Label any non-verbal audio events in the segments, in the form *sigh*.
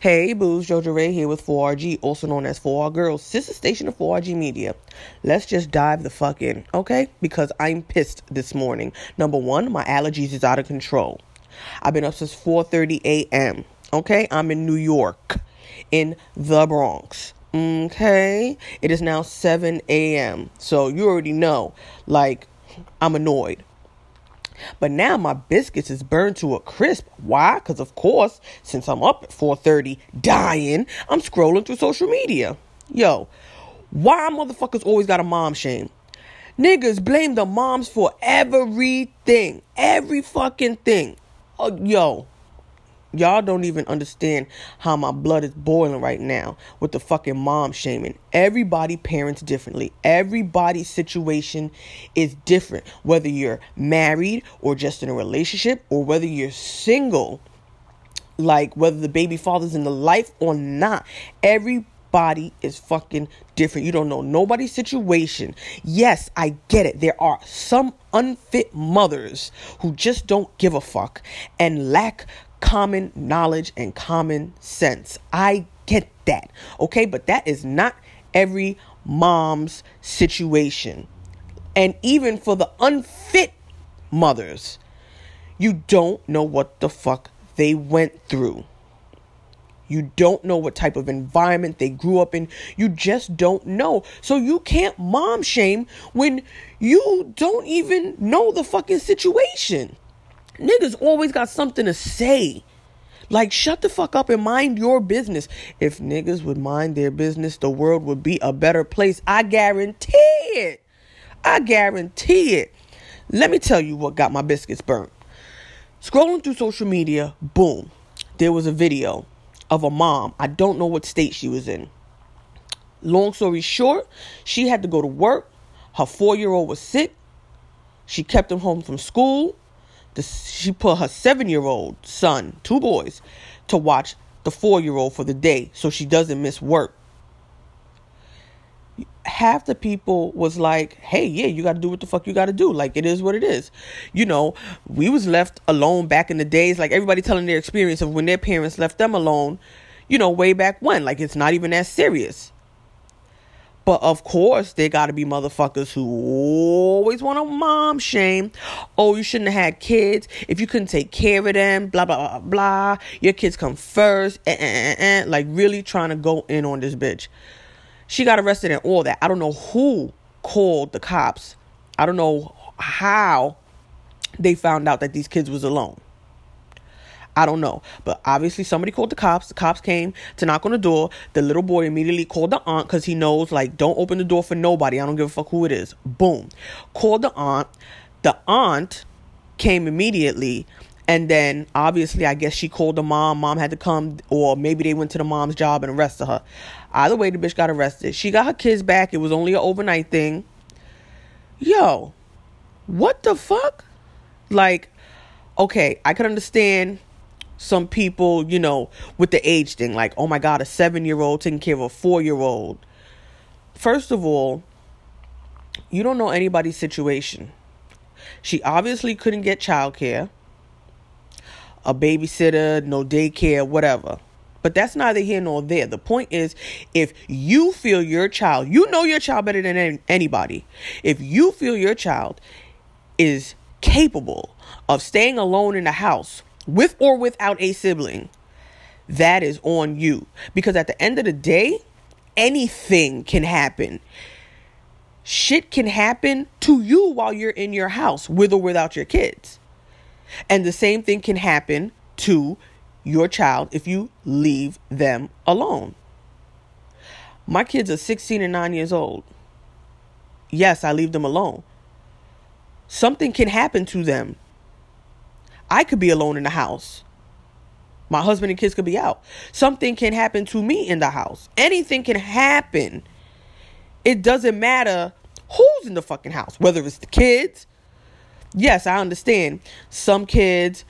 Hey, Booze, Jojo Rae here with 4RG, also known as 4R Girls, sister station of 4RG Media. Let's just dive the fuck in, okay? Because I'm pissed this morning. Number one, my allergies is out of control. I've been up since 4:30 a.m. Okay, I'm in New York, in the Bronx. Okay, it is now 7 a.m. So you already know, like, I'm annoyed. But now my biscuits is burned to a crisp. Why? Because of course, since I'm up at 4:30 dying, I'm scrolling through social media. Yo, why motherfuckers always got a mom shame? Niggas blame the moms for everything. Every fucking thing. Oh, yo, Y'all don't even understand how my blood is boiling right now with the fucking mom shaming. Everybody parents differently. Everybody's situation is different. Whether you're married or just in a relationship or whether you're single, like whether the baby father's in the life or not. Everybody is fucking different. You don't know nobody's situation. Yes, I get it. There are some unfit mothers who just don't give a fuck and lack common knowledge and common sense. I get that. Okay, but that is not every mom's situation. And even for the unfit mothers, you don't know what the fuck they went through. You don't know what type of environment they grew up in. You just don't know. So you can't mom shame when you don't even know the fucking situation. Niggas always got something to say. Like, shut the fuck up and mind your business. If niggas would mind their business, the world would be a better place. I guarantee it. I guarantee it. Let me tell you what got my biscuits burnt. Scrolling through social media, boom, there was a video of a mom. I don't know what state she was in. Long story short, she had to go to work. Her four year old was sick. She kept him home from school. She put her seven year old son, two boys, to watch the four year old for the day so she doesn't miss work. Half the people was like, hey, yeah, you got to do what the fuck you got to do. Like, it is what it is. You know, we was left alone back in the days, like everybody telling their experience of when their parents left them alone, you know, way back when. Like, it's not even that serious. But of course, there got to be motherfuckers who always want to mom shame. Oh, you shouldn't have had kids if you couldn't take care of them. Blah blah blah blah. Your kids come first. Eh, eh, eh, eh. Like really trying to go in on this bitch. She got arrested and all that. I don't know who called the cops. I don't know how they found out that these kids was alone. I don't know. But obviously, somebody called the cops. The cops came to knock on the door. The little boy immediately called the aunt because he knows, like, don't open the door for nobody. I don't give a fuck who it is. Boom. Called the aunt. The aunt came immediately. And then, obviously, I guess she called the mom. Mom had to come, or maybe they went to the mom's job and arrested her. Either way, the bitch got arrested. She got her kids back. It was only an overnight thing. Yo, what the fuck? Like, okay, I could understand some people, you know, with the age thing, like, oh my God, a seven year old taking care of a four year old. First of all, you don't know anybody's situation. She obviously couldn't get childcare, a babysitter, no daycare, whatever. But that's neither here nor there. The point is, if you feel your child, you know your child better than anybody. If you feel your child is capable of staying alone in the house with or without a sibling, that is on you. Because at the end of the day, anything can happen. Shit can happen to you while you're in your house, with or without your kids. And the same thing can happen to your child if you leave them alone. My kids are 16 and 9 years old. Yes, I leave them alone. Something can happen to them I could be alone in the house. My husband and kids could be out. Something can happen to me in the house. Anything can happen. It doesn't matter who's in the fucking house, whether it's the kids. Yes, I understand. Some kids,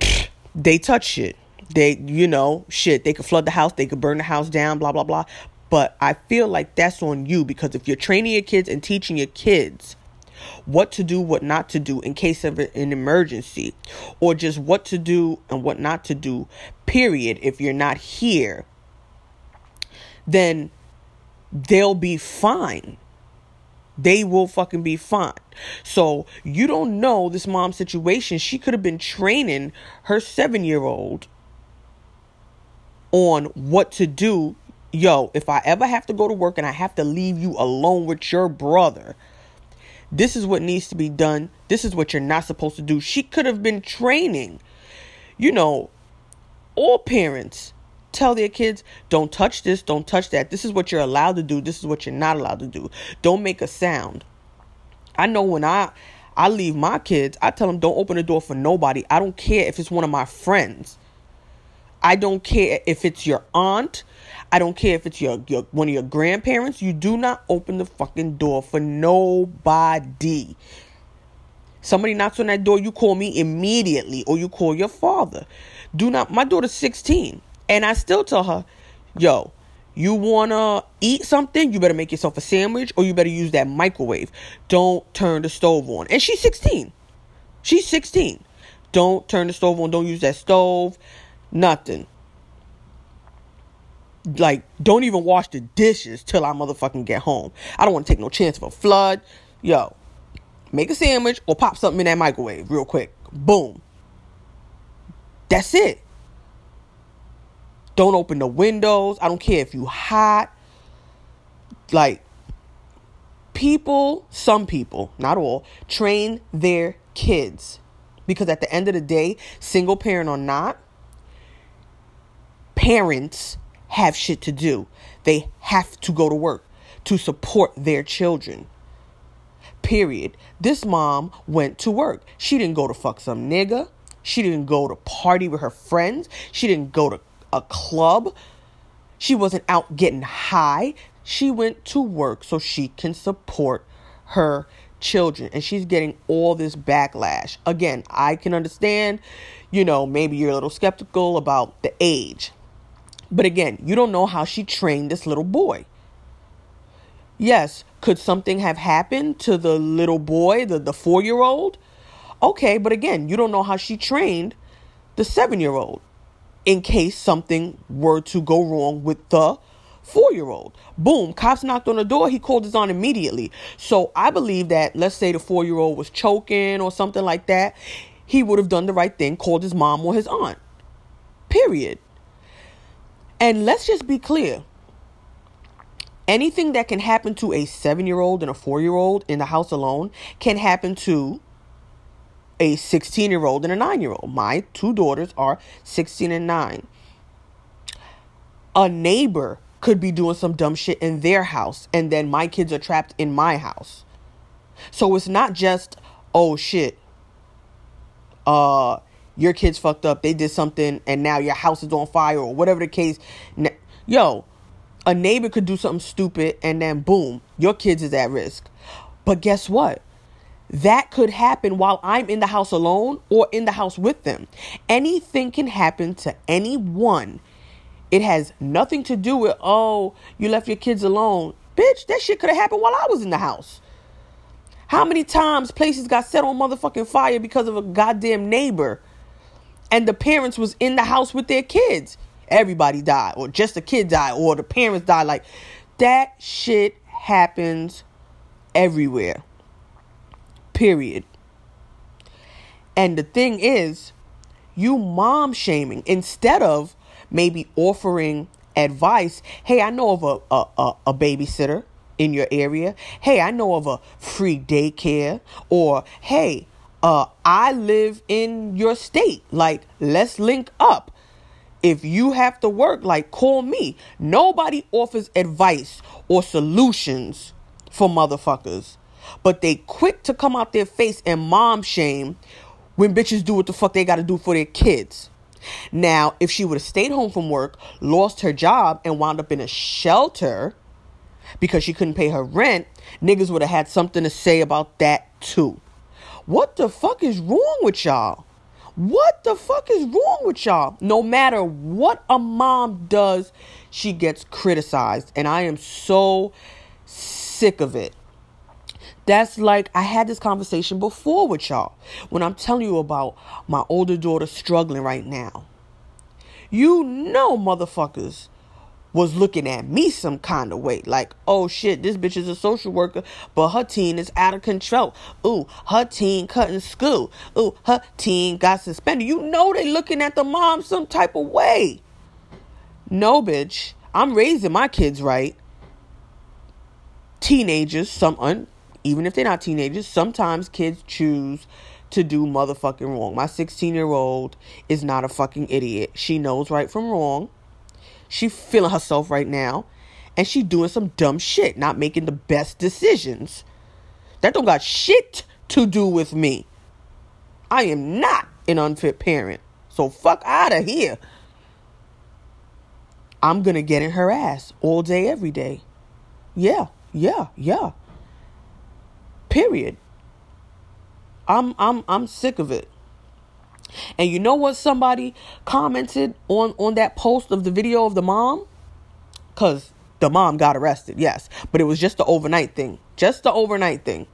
*sniffs* they touch shit. They, you know, shit. They could flood the house. They could burn the house down, blah, blah, blah. But I feel like that's on you because if you're training your kids and teaching your kids what to do, what not to do in case of an emergency, or just what to do and what not to do, period, if you're not here, then they'll be fine. They will fucking be fine. So you don't know this mom's situation. She could have been training her seven year old on what to do. Yo, if I ever have to go to work and I have to leave you alone with your brother, this is what needs to be done. This is what you're not supposed to do. She could have been training. You know, all parents tell their kids, don't touch this, don't touch that. This is what you're allowed to do. This is what you're not allowed to do. Don't make a sound. I know when I I leave my kids, I tell them don't open the door for nobody. I don't care if it's one of my friends. I don't care if it's your aunt. I don't care if it's your, your one of your grandparents. You do not open the fucking door for nobody. Somebody knocks on that door, you call me immediately or you call your father. Do not my daughter's 16 and I still tell her, "Yo, you want to eat something, you better make yourself a sandwich or you better use that microwave. Don't turn the stove on." And she's 16. She's 16. Don't turn the stove on, don't use that stove. Nothing. Like, don't even wash the dishes till I motherfucking get home. I don't want to take no chance of a flood. Yo, make a sandwich or pop something in that microwave real quick. Boom. That's it. Don't open the windows. I don't care if you hot. Like people, some people, not all, train their kids. Because at the end of the day, single parent or not, parents have shit to do. They have to go to work to support their children. Period. This mom went to work. She didn't go to fuck some nigga. She didn't go to party with her friends. She didn't go to a club. She wasn't out getting high. She went to work so she can support her children and she's getting all this backlash. Again, I can understand, you know, maybe you're a little skeptical about the age. But again, you don't know how she trained this little boy. Yes, could something have happened to the little boy, the, the four year old? Okay, but again, you don't know how she trained the seven year old in case something were to go wrong with the four year old. Boom, cops knocked on the door. He called his aunt immediately. So I believe that, let's say the four year old was choking or something like that, he would have done the right thing, called his mom or his aunt. Period. And let's just be clear anything that can happen to a seven year old and a four year old in the house alone can happen to a 16 year old and a nine year old. My two daughters are 16 and 9. A neighbor could be doing some dumb shit in their house, and then my kids are trapped in my house. So it's not just, oh shit, uh, your kids fucked up, they did something, and now your house is on fire, or whatever the case. Yo, a neighbor could do something stupid, and then boom, your kids is at risk. But guess what? That could happen while I'm in the house alone or in the house with them. Anything can happen to anyone. It has nothing to do with, oh, you left your kids alone. Bitch, that shit could have happened while I was in the house. How many times places got set on motherfucking fire because of a goddamn neighbor and the parents was in the house with their kids? Everybody died, or just the kid died, or the parents died. Like, that shit happens everywhere. Period. And the thing is, you mom shaming instead of maybe offering advice. Hey, I know of a, a, a, a babysitter in your area. Hey, I know of a free daycare. Or, hey, uh, I live in your state. Like, let's link up. If you have to work, like, call me. Nobody offers advice or solutions for motherfuckers but they quick to come out their face and mom shame when bitches do what the fuck they got to do for their kids. Now, if she would have stayed home from work, lost her job, and wound up in a shelter because she couldn't pay her rent, niggas would have had something to say about that too. What the fuck is wrong with y'all? What the fuck is wrong with y'all? No matter what a mom does, she gets criticized. And I am so sick of it That's like I had this conversation before with y'all when I'm telling you about my older daughter struggling right now. You know, motherfuckers was looking at me some kind of way. Like, oh shit, this bitch is a social worker, but her teen is out of control. Ooh, her teen cutting school. Ooh, her teen got suspended. You know they looking at the mom some type of way. No, bitch. I'm raising my kids right. Teenagers, some un, even if they're not teenagers, sometimes kids choose to do motherfucking wrong. My 16 year old is not a fucking idiot. She knows right from wrong. She feeling herself right now. And she doing some dumb shit, not making the best decisions. That don't got shit to do with me. I am not an unfit parent. So fuck out of here. I'm gonna get in her ass all day, every day. Yeah, yeah, yeah. Period. I'm I'm I'm sick of it. And you know what somebody commented on on that post of the video of the mom? Cuz the mom got arrested. Yes, but it was just the overnight thing. Just the overnight thing.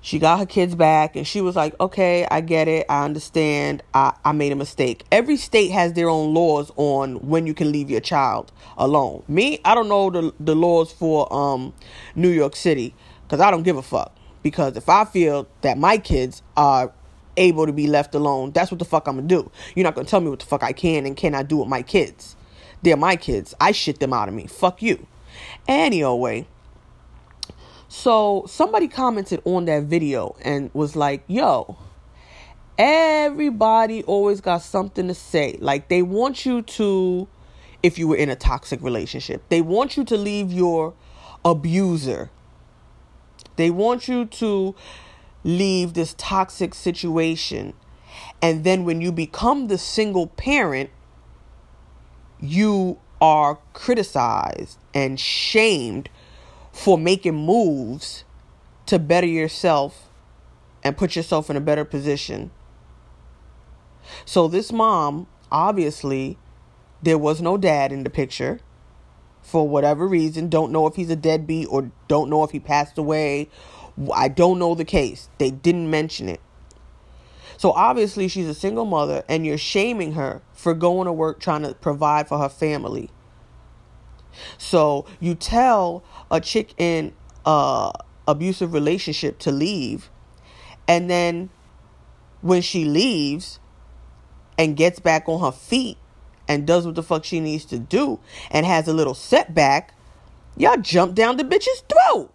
She got her kids back and she was like, okay, I get it. I understand. I, I made a mistake. Every state has their own laws on when you can leave your child alone. Me, I don't know the, the laws for um, New York City because I don't give a fuck. Because if I feel that my kids are able to be left alone, that's what the fuck I'm gonna do. You're not gonna tell me what the fuck I can and cannot do with my kids. They're my kids. I shit them out of me. Fuck you. Anyway, so somebody commented on that video and was like, yo, everybody always got something to say. Like they want you to, if you were in a toxic relationship, they want you to leave your abuser. They want you to leave this toxic situation. And then when you become the single parent, you are criticized and shamed for making moves to better yourself and put yourself in a better position. So, this mom, obviously, there was no dad in the picture for whatever reason. Don't know if he's a deadbeat or don't know if he passed away. I don't know the case. They didn't mention it. So obviously she's a single mother and you're shaming her for going to work trying to provide for her family. So you tell a chick in a abusive relationship to leave and then when she leaves and gets back on her feet and does what the fuck she needs to do and has a little setback, y'all jump down the bitch's throat.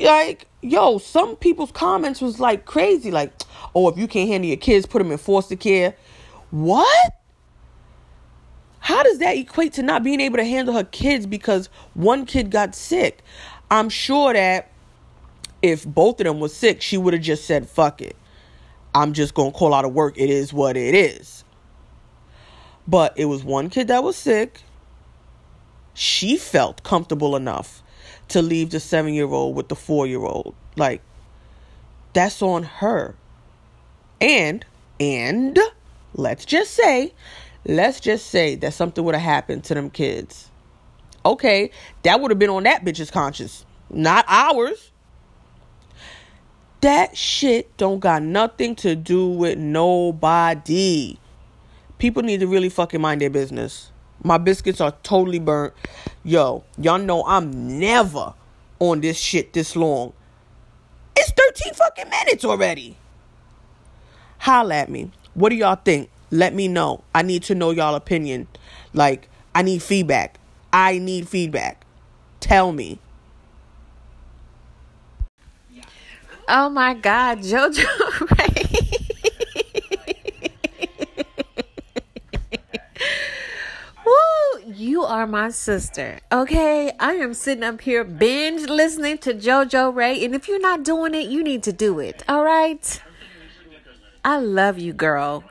Like, yo, some people's comments was like crazy. Like, oh, if you can't handle your kids, put them in foster care. What? How does that equate to not being able to handle her kids because one kid got sick? I'm sure that if both of them was sick, she would have just said, fuck it. I'm just going to call out of work. It is what it is. But it was one kid that was sick. She felt comfortable enough to leave the seven year old with the four year old. Like, that's on her. And, and, let's just say Let's just say that something would have happened to them kids. Okay, that would have been on that bitch's conscience, not ours. That shit don't got nothing to do with nobody. People need to really fucking mind their business. My biscuits are totally burnt. Yo, y'all know I'm never on this shit this long. It's 13 fucking minutes already. Holla at me. What do y'all think? Let me know. I need to know y'all opinion. Like, I need feedback. I need feedback. Tell me. Oh my God, JoJo *laughs* Rae. Woo, you are my sister. Okay, I am sitting up here binge listening to JoJo Rae, and if you're not doing it, you need to do it. All right. I love you, girl.